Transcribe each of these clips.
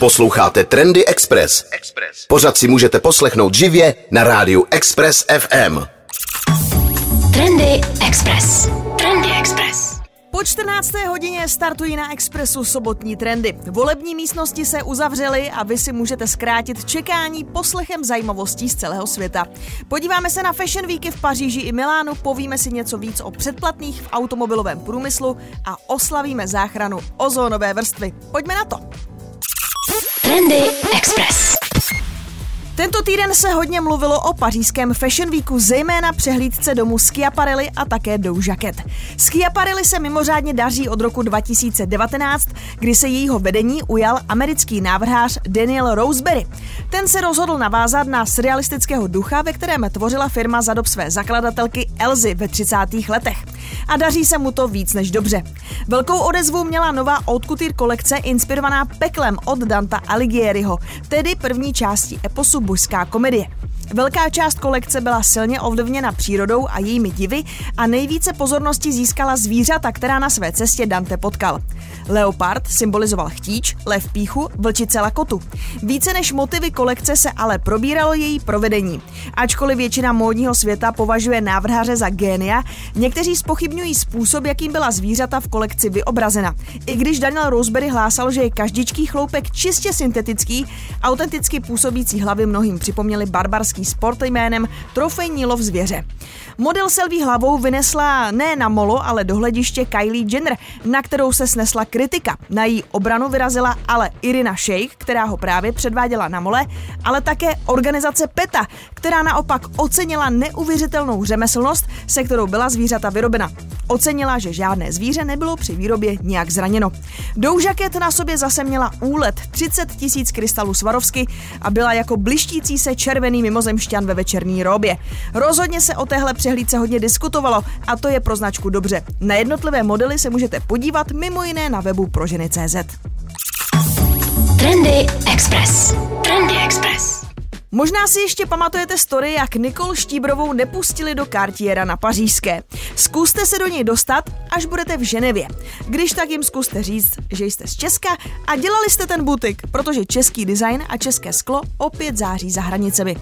Posloucháte Trendy Express. Pořád si můžete poslechnout živě na rádiu Express FM. Trendy Express. Trendy Express. Po 14. hodině startují na Expressu sobotní trendy. Volební místnosti se uzavřely a vy si můžete zkrátit čekání poslechem zajímavostí z celého světa. Podíváme se na Fashion Weeky v Paříži i Milánu, povíme si něco víc o předplatných v automobilovém průmyslu a oslavíme záchranu ozónové vrstvy. Pojďme na to! Trendy Express. Tento týden se hodně mluvilo o pařížském Fashion Weeku, zejména přehlídce domů Schiaparelli a také Doja Cat. Schiaparelli se mimořádně daří od roku 2019, kdy se jejího vedení ujal americký návrhář Daniel Roseberry. Ten se rozhodl navázat na surrealistického ducha, ve kterém tvořila firma za dob své zakladatelky Elzy ve 30. letech. A daří se mu to víc než dobře. Velkou odezvu měla nová Haute Couture kolekce inspirovaná peklem od Danta Alighieriho, tedy první části eposu buscar comer. Velká část kolekce byla silně ovlivněna přírodou a jejími divy a nejvíce pozornosti získala zvířata, která na své cestě Dante potkal. Leopard symbolizoval chtíč, lev píchu, vlčice lakotu. Více než motivy kolekce se ale probíralo její provedení. Ačkoliv většina módního světa považuje návrháře za génia, někteří spochybňují způsob, jakým byla zvířata v kolekci vyobrazena. I když Daniel Roseberry hlásal, že je každičký chloupek čistě syntetický, autenticky působící hlavy mnohým připomněly barbarský sport jménem trofejní lov zvěře. Model se lví hlavou vynesla ne na molo, ale do hlediště Kylie Jenner, na kterou se snesla kritika. Na její obranu vyrazila ale Irina Shayk, která ho právě předváděla na mole, ale také organizace PETA, která naopak ocenila neuvěřitelnou řemeslnost, se kterou byla zvířata vyrobena. Ocenila, že žádné zvíře nebylo při výrobě nijak zraněno. Doja Cat na sobě zase měla úlet 30 tisíc krystalů Svarovsky a byla jako blištící se červený mimozemšťan ve večerní robě. Rozhodně se o téhle přehlídce hodně diskutovalo a to je pro značku dobře. Na jednotlivé modely se můžete podívat mimo jiné na webu proženy.cz. Trendy Express. Trendy Express. Možná si ještě pamatujete story, jak Nikol Štíbrovou nepustili do Cartiera na pařížské. Zkuste se do něj dostat, až budete v Ženevě. Když tak jim zkuste říct, že jste z Česka a dělali jste ten butik, protože český design a české sklo opět září za hranicemi.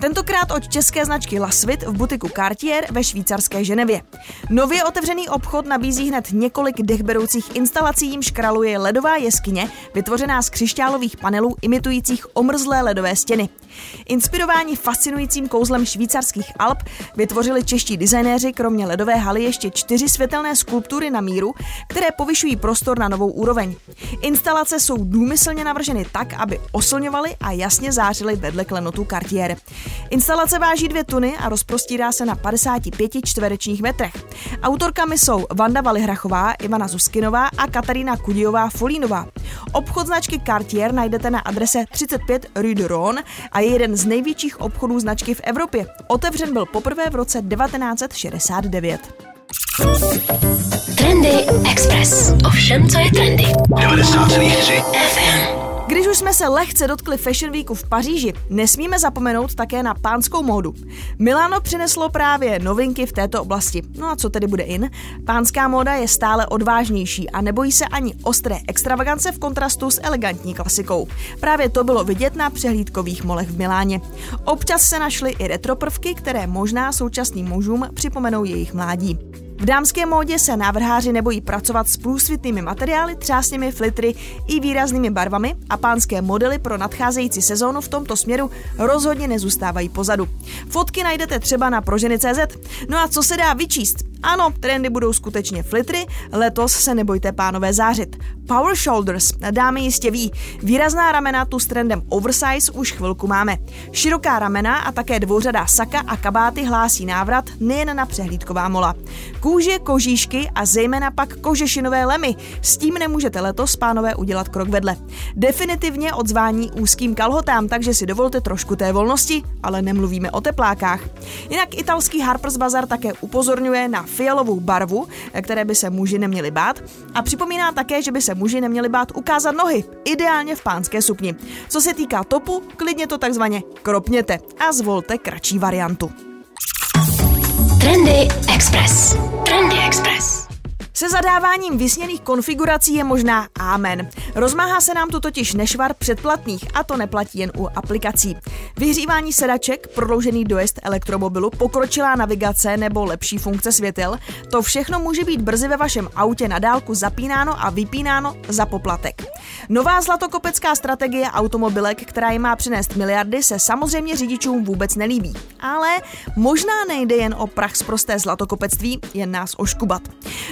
Tentokrát od české značky Lasvit v butiku Cartier ve švýcarské Ženevě. Nově otevřený obchod nabízí hned několik dechberoucích instalací, jimž kraluje ledová jeskyně, vytvořená z křišťálových panelů imitujících omrzlé ledové stěny. Inspirováni fascinujícím kouzlem švýcarských Alp vytvořili čeští designéři kromě ledové haly ještě čtyři světelné skulptury na míru, které povyšují prostor na novou úroveň. Instalace jsou důmyslně navrženy tak, aby oslňovaly a jasně zářily vedle klenotu Cartier. Instalace váží dvě tuny a rozprostírá se na 55 čtverečních metrech. Autorkami jsou Vanda Valihrachová, Ivana Zuskinová a Katarína Kudijová Folínová. Obchod značky Cartier najdete na adrese 35 Rue de Rhône a je jeden z největších obchodů značky v Evropě. Otevřen byl poprvé v roce 1969. Trendy Express. Ovšem, co je trendy. 90,3 FM. Když už jsme se lehce dotkli Fashion Weeku v Paříži, nesmíme zapomenout také na pánskou módu. Milano přineslo právě novinky v této oblasti. No a co tedy bude in? Pánská móda je stále odvážnější a nebojí se ani ostré extravagance v kontrastu s elegantní klasikou. Právě to bylo vidět na přehlídkových molech v Miláně. Občas se našly i retro prvky, které možná současným mužům připomenou jejich mládí. V dámské módě se návrháři nebojí pracovat s průsvitnými materiály, třásnými flitry i výraznými barvami a pánské modely pro nadcházející sezónu v tomto směru rozhodně nezůstávají pozadu. Fotky najdete třeba na proženy.cz. No a co se dá vyčíst? Ano, trendy budou skutečně flitry, letos se nebojte pánové zářit. Power Shoulders, dámy jistě ví, výrazná ramena tu s trendem oversize už chvilku máme. Široká ramena a také dvouřadá saka a kabáty hlásí návrat nejen na přehlídková mola. Kůže, kožíšky a zejména pak kožešinové lemy. S tím nemůžete letos, pánové, udělat krok vedle. Definitivně odzvání úzkým kalhotám, takže si dovolte trošku té volnosti, ale nemluvíme o teplákách. Jinak italský Harper's Bazaar také upozorňuje na fialovou barvu, které by se muži neměli bát a připomíná také, že by se muži neměli bát ukázat nohy, ideálně v pánské sukni. Co se týká topu, klidně to takzvaně kropněte a zvolte kratší variantu. Trendy Express. Trendy Express. Se zadáváním vysněných konfigurací je možná amen. Rozmáhá se nám tu totiž nešvar předplatných a to neplatí jen u aplikací. Vyhřívání sedaček, prodloužený dojezd elektromobilu, pokročilá navigace nebo lepší funkce světel, to všechno může být brzy ve vašem autě na dálku zapínáno a vypínáno za poplatek. Nová zlatokopecká strategie automobilek, která jim má přinést miliardy, se samozřejmě řidičům vůbec nelíbí. Ale možná nejde jen o prach z prosté zlatokopectví, jen nás oškubat.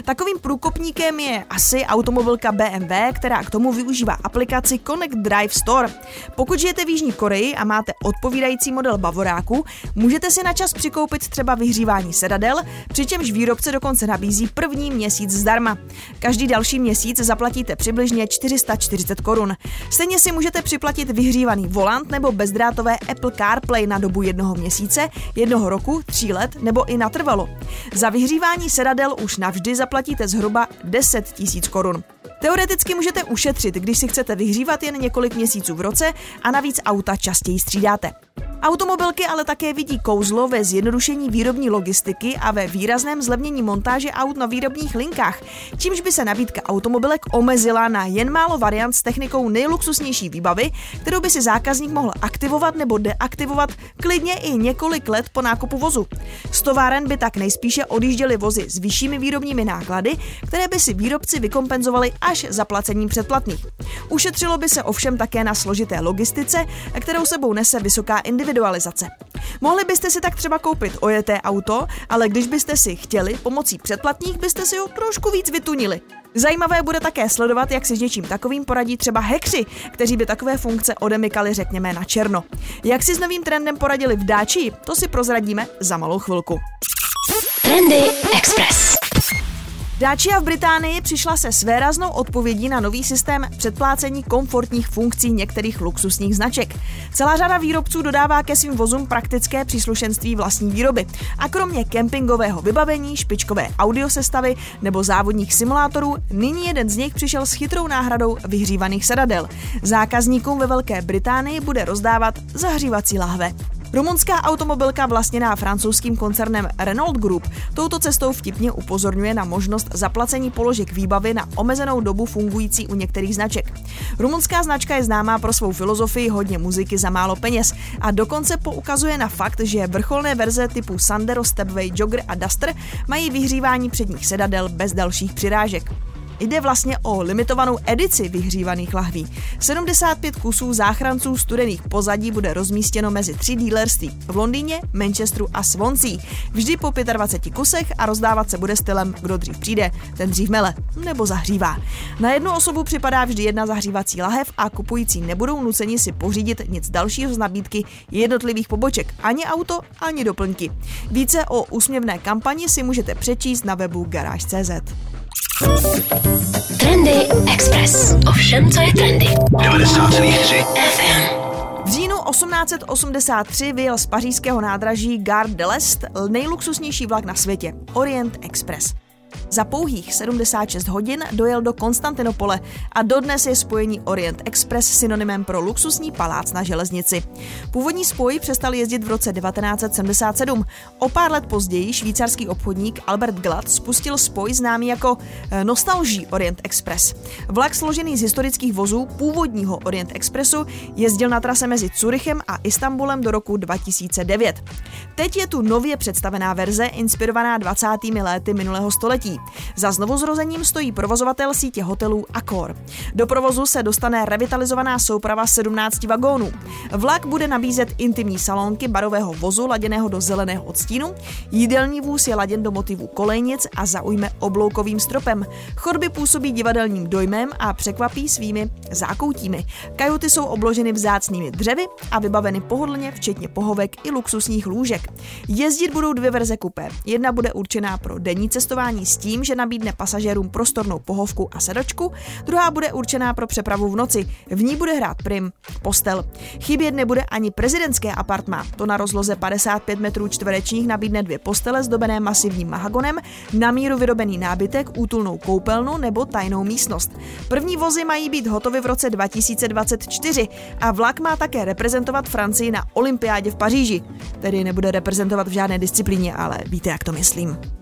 Takovým průkopníkem je asi automobilka BMW, která k tomu využívá aplikaci Connect Drive Store. Pokud žijete v Jižní Koreji a máte odpovídající model Bavoráku, můžete si na čas přikoupit třeba vyhřívání sedadel, přičemž výrobce dokonce nabízí první měsíc zdarma. Každý další měsíc zaplatíte přibližně 440 korun. Stejně si můžete připlatit vyhřívaný volant nebo bezdrátové Apple CarPlay na dobu jednoho měsíce, jednoho roku, tří let nebo i natrvalo. Za vyhřívání sedadel už navždy zaplatíte zhruba 10 tisíc korun. Teoreticky můžete ušetřit, když si chcete vyhřívat jen několik měsíců v roce a navíc auta častěji střídáte. Automobilky ale také vidí kouzlo ve zjednodušení výrobní logistiky a ve výrazném zlevnění montáže aut na výrobních linkách, čímž by se nabídka automobilek omezila na jen málo variant s technikou nejluxusnější výbavy, kterou by si zákazník mohl aktivovat nebo deaktivovat klidně i několik let po nákupu vozu. Z továren by tak nejspíše odjížděly vozy s vyššími výrobními náklady, které by si výrobci vykompenzovali až zaplacením předplatných. Ušetřilo by se ovšem také na složité logistice, kterou sebou nese vysoká individualizace. Mohli byste si tak třeba koupit ojeté auto, ale když byste si chtěli pomocí předplatních, byste si ho trošku víc vytunili. Zajímavé bude také sledovat, jak si s něčím takovým poradí třeba hekři, kteří by takové funkce odemykali, řekněme, na černo. Jak si s novým trendem poradili v Dáči, to si prozradíme za malou chvilku. Trendy Express. Dacia v Británii přišla se svéraznou odpovědí na nový systém předplácení komfortních funkcí některých luxusních značek. Celá řada výrobců dodává ke svým vozům praktické příslušenství vlastní výroby. A kromě kempingového vybavení, špičkové audiosestavy nebo závodních simulátorů, nyní jeden z nich přišel s chytrou náhradou vyhřívaných sedadel. Zákazníkům ve Velké Británii bude rozdávat zahřívací lahve. Rumunská automobilka vlastněná francouzským koncernem Renault Group touto cestou vtipně upozorňuje na možnost zaplacení položek výbavy na omezenou dobu fungující u některých značek. Rumunská značka je známá pro svou filozofii hodně muziky za málo peněz a dokonce poukazuje na fakt, že vrcholné verze typu Sandero, Stepway, Jogger a Duster mají vyhřívání předních sedadel bez dalších přirážek. Jde vlastně o limitovanou edici vyhřívaných lahví. 75 kusů záchranců studených pozadí bude rozmístěno mezi tři dílerství v Londýně, Manchesteru a Swansea. Vždy po 25 kusech a rozdávat se bude stylem, kdo dřív přijde, ten dřív mele nebo zahřívá. Na jednu osobu připadá vždy jedna zahřívací lahev a kupující nebudou nuceni si pořídit nic dalšího z nabídky jednotlivých poboček, ani auto, ani doplňky. Více o úsměvné kampani si můžete přečíst na webu garáž.cz. Trendy Express. Ovšem, co je trendy. 90,3 FM. V říjnu 1883 vyjel z pařížského nádraží Gare de l'Est nejluxusnější vlak na světě, Orient Express. Za pouhých 76 hodin dojel do Konstantinopole a dodnes je spojení Orient Express synonymem pro luxusní palác na železnici. Původní spoj přestal jezdit v roce 1977. O pár let později švýcarský obchodník Albert Glad spustil spoj známý jako eh, Nostalgie Orient Express. Vlak složený z historických vozů původního Orient Expressu jezdil na trase mezi Curychem a Istanbulem do roku 2009. Teď je tu nově představená verze inspirovaná 20. léty minulého století. Za znovuzrozením stojí provozovatel sítě hotelů Accor. Do provozu se dostane revitalizovaná souprava 17 vagónů. Vlak bude nabízet intimní salonky barového vozu laděného do zeleného odstínu, jídelní vůz je laděn do motivu kolejnic a zaujme obloukovým stropem. Chodby působí divadelním dojmem a překvapí svými zákoutími. Kajuty jsou obloženy vzácnými dřevy a vybaveny pohodlně, včetně pohovek i luxusních lůžek. Jezdit budou dvě verze kupé. Jedna bude určená pro denní cestování s tím, že nabídne pasažérům prostornou pohovku a sedačku, druhá bude určená pro přepravu v noci. V ní bude hrát prim postel. Chybět nebude ani prezidentské apartma. To na rozloze 55 metrů čtverečních nabídne dvě postele zdobené masivním mahagonem, na míru vyrobený nábytek, útulnou koupelnu nebo tajnou místnost. První vozy mají být hotovy v roce 2024 a vlak má také reprezentovat Francii na olympiádě v Paříži. Tedy nebude reprezentovat v žádné disciplíně, ale víte, jak to myslím.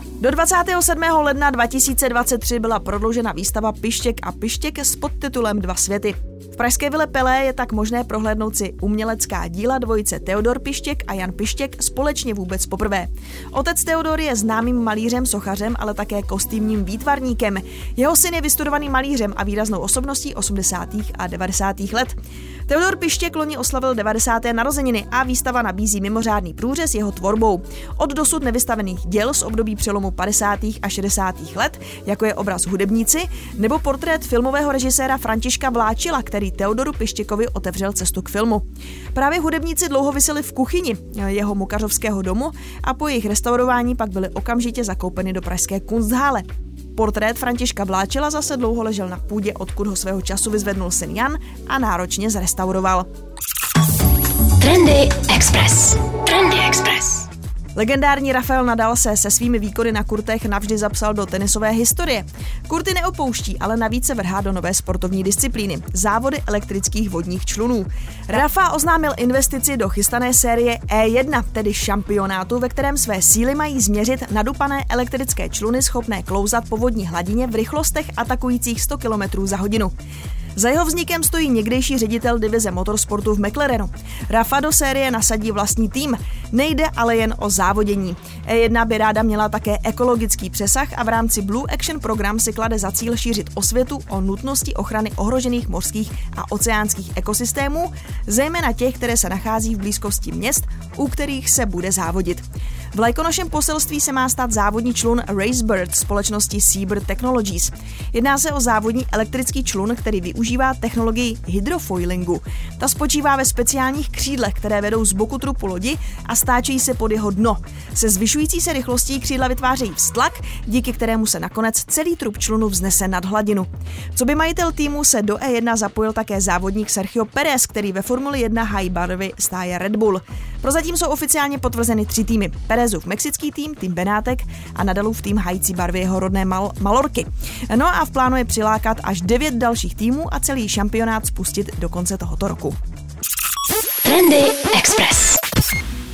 Do 27. ledna 2023 byla prodloužena výstava Pištěk a Pištěk s podtitulem Dva světy. V pražské vile Pelé je tak možné prohlédnout si umělecká díla dvojice Teodor Pištěk a Jan Pištěk společně vůbec poprvé. Otec Teodor je známým malířem, sochařem, ale také kostýmním výtvarníkem. Jeho syn je vystudovaným malířem a výraznou osobností 80. a 90. let. Teodor Pištěk loni oslavil 90. narozeniny a výstava nabízí mimořádný průřez jeho tvorbou. Od dosud nevystavených děl z období přelomu 50. a 60. let, jako je obraz hudebníci, nebo portrét filmového režiséra Františka Vláčila, který Teodoru Pištěkovi otevřel cestu k filmu. Právě hudebníci dlouho vyseli v kuchyni jeho mukařovského domu a po jejich restaurování pak byly okamžitě zakoupeny do pražské Kunsthále. Portrét Františka Vláčela zase dlouho ležel na půdě, odkud ho svého času vyzvednul syn Jan a náročně zrestauroval. Trendy Express. Trendy Express. Legendární Rafael Nadal se se svými výkony na kurtech navždy zapsal do tenisové historie. Kurty neopouští, ale navíc se vrhá do nové sportovní disciplíny – závody elektrických vodních člunů. Rafa oznámil investici do chystané série E1, tedy šampionátu, ve kterém své síly mají změřit nadupané elektrické čluny schopné klouzat po vodní hladině v rychlostech atakujících 100 km za hodinu. Za jeho vznikem stojí někdejší ředitel divize motorsportu v McLarenu. Rafa do série nasadí vlastní tým. Nejde ale jen o závodění. E1 by ráda měla také ekologický přesah a v rámci Blue Action program si klade za cíl šířit osvětu o nutnosti ochrany ohrožených mořských a oceánských ekosystémů, zejména těch, které se nachází v blízkosti měst, u kterých se bude závodit. V lajkonošem poselství se má stát závodní člun Racebird společnosti Seabird Technologies. Jedná se o závodní elektrický člun, který využívá technologii hydrofoilingu. Ta spočívá ve speciálních křídlech, které vedou z boku trupu lodi a stáčejí se pod jeho dno. Se zvyšující se rychlostí křídla vytvářejí vztlak, díky kterému se nakonec celý trup člunu vznese nad hladinu. Co by majitel týmu se do E1 zapojil také závodník Sergio Perez, který ve Formuli 1 high barvy stáje Red Bull. Prozatím jsou oficiálně potvrzeny tři týmy. Perezův mexický tým, tým Benátek a Nadalův tým hající barvy jeho rodné Mal- Malorky. No a v plánu je přilákat až devět dalších týmů a celý šampionát spustit do konce tohoto roku. Trendy Express.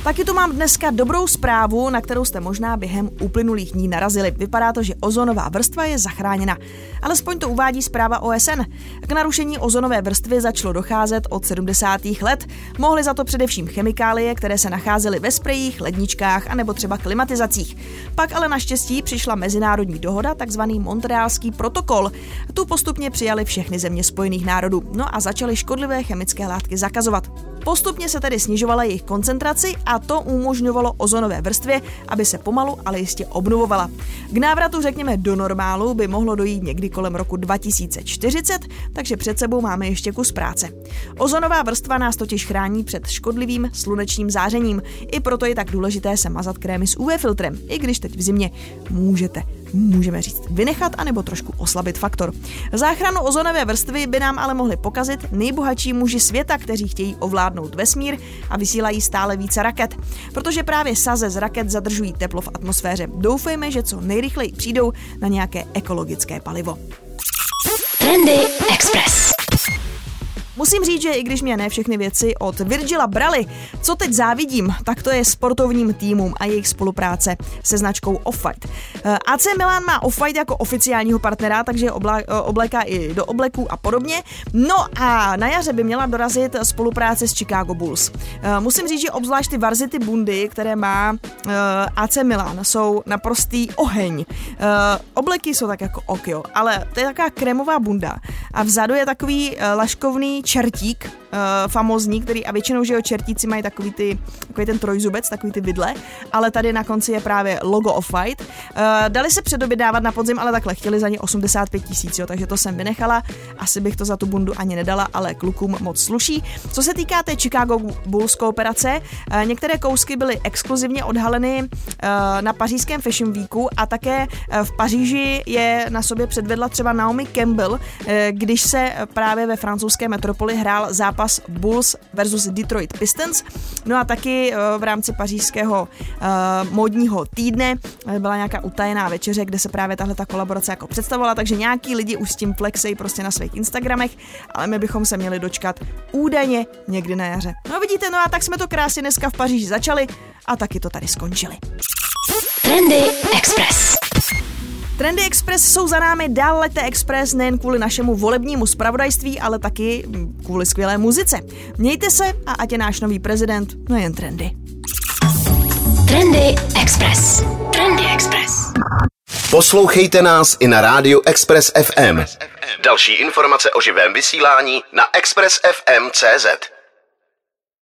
Taky tu mám dneska dobrou zprávu, na kterou jste možná během uplynulých dní narazili. Vypadá to, že ozonová vrstva je zachráněna. Alespoň to uvádí zpráva OSN. K narušení ozonové vrstvy začalo docházet od 70. let. Mohly za to především chemikálie, které se nacházely ve sprejích, ledničkách a nebo třeba klimatizacích. Pak ale naštěstí přišla mezinárodní dohoda, takzvaný Montrealský protokol. Tu postupně přijali všechny země Spojených národů. No a začaly škodlivé chemické látky zakazovat. Postupně se tedy snižovala jejich koncentraci a to umožňovalo ozonové vrstvě, aby se pomalu, ale jistě obnovovala. K návratu, řekněme, do normálu by mohlo dojít někdy kolem roku 2040, takže před sebou máme ještě kus práce. Ozonová vrstva nás totiž chrání před škodlivým slunečním zářením. I proto je tak důležité se mazat krémy s UV filtrem, i když teď v zimě můžete můžeme říct, vynechat anebo trošku oslabit faktor. Záchranu ozonové vrstvy by nám ale mohli pokazit nejbohatší muži světa, kteří chtějí ovládnout vesmír a vysílají stále více raket. Protože právě saze z raket zadržují teplo v atmosféře. Doufejme, že co nejrychleji přijdou na nějaké ekologické palivo. Trendy Express. Musím říct, že i když mě ne všechny věci od Virgila brali, co teď závidím, tak to je sportovním týmům a jejich spolupráce se značkou Off-White. Eh, AC Milan má Off-White jako oficiálního partnera, takže obla, eh, obléká i do obleků a podobně. No a na jaře by měla dorazit spolupráce s Chicago Bulls. Eh, musím říct, že obzvlášť ty varzity bundy, které má AC Milan, jsou naprostý oheň. Obleky jsou tak jako okio, ale to je taková krémová bunda a vzadu je takový laškovný čertík, uh, famozní, který a většinou, že jo, čertíci mají takový, ty, takový ten trojzubec, takový ty vidle, ale tady na konci je právě logo of Fight. Uh, dali se dávat na podzim, ale takhle chtěli za ně 85 tisíc, takže to jsem vynechala. Asi bych to za tu bundu ani nedala, ale klukům moc sluší. Co se týká té Chicago Bulls kooperace, uh, některé kousky byly exkluzivně odhaleny uh, na pařížském Fashion Weeku a také uh, v Paříži je na sobě předvedla třeba Naomi Campbell, uh, když se právě ve francouzské metropoli Metropoli hrál zápas Bulls versus Detroit Pistons. No a taky eh, v rámci pařížského uh, módního týdne eh, byla nějaká utajená večeře, kde se právě tahle ta kolaborace jako představovala, takže nějaký lidi už s tím flexej prostě na svých Instagramech, ale my bychom se měli dočkat údajně někdy na jaře. No vidíte, no a tak jsme to krásně dneska v Paříži začali a taky to tady skončili. Trendy Express. Trendy Express jsou za námi dál lete Express nejen kvůli našemu volebnímu spravodajství, ale taky kvůli skvělé muzice. Mějte se a ať je náš nový prezident nejen trendy. Trendy Express. Trendy Express. Poslouchejte nás i na rádiu Express FM. Další informace o živém vysílání na expressfm.cz.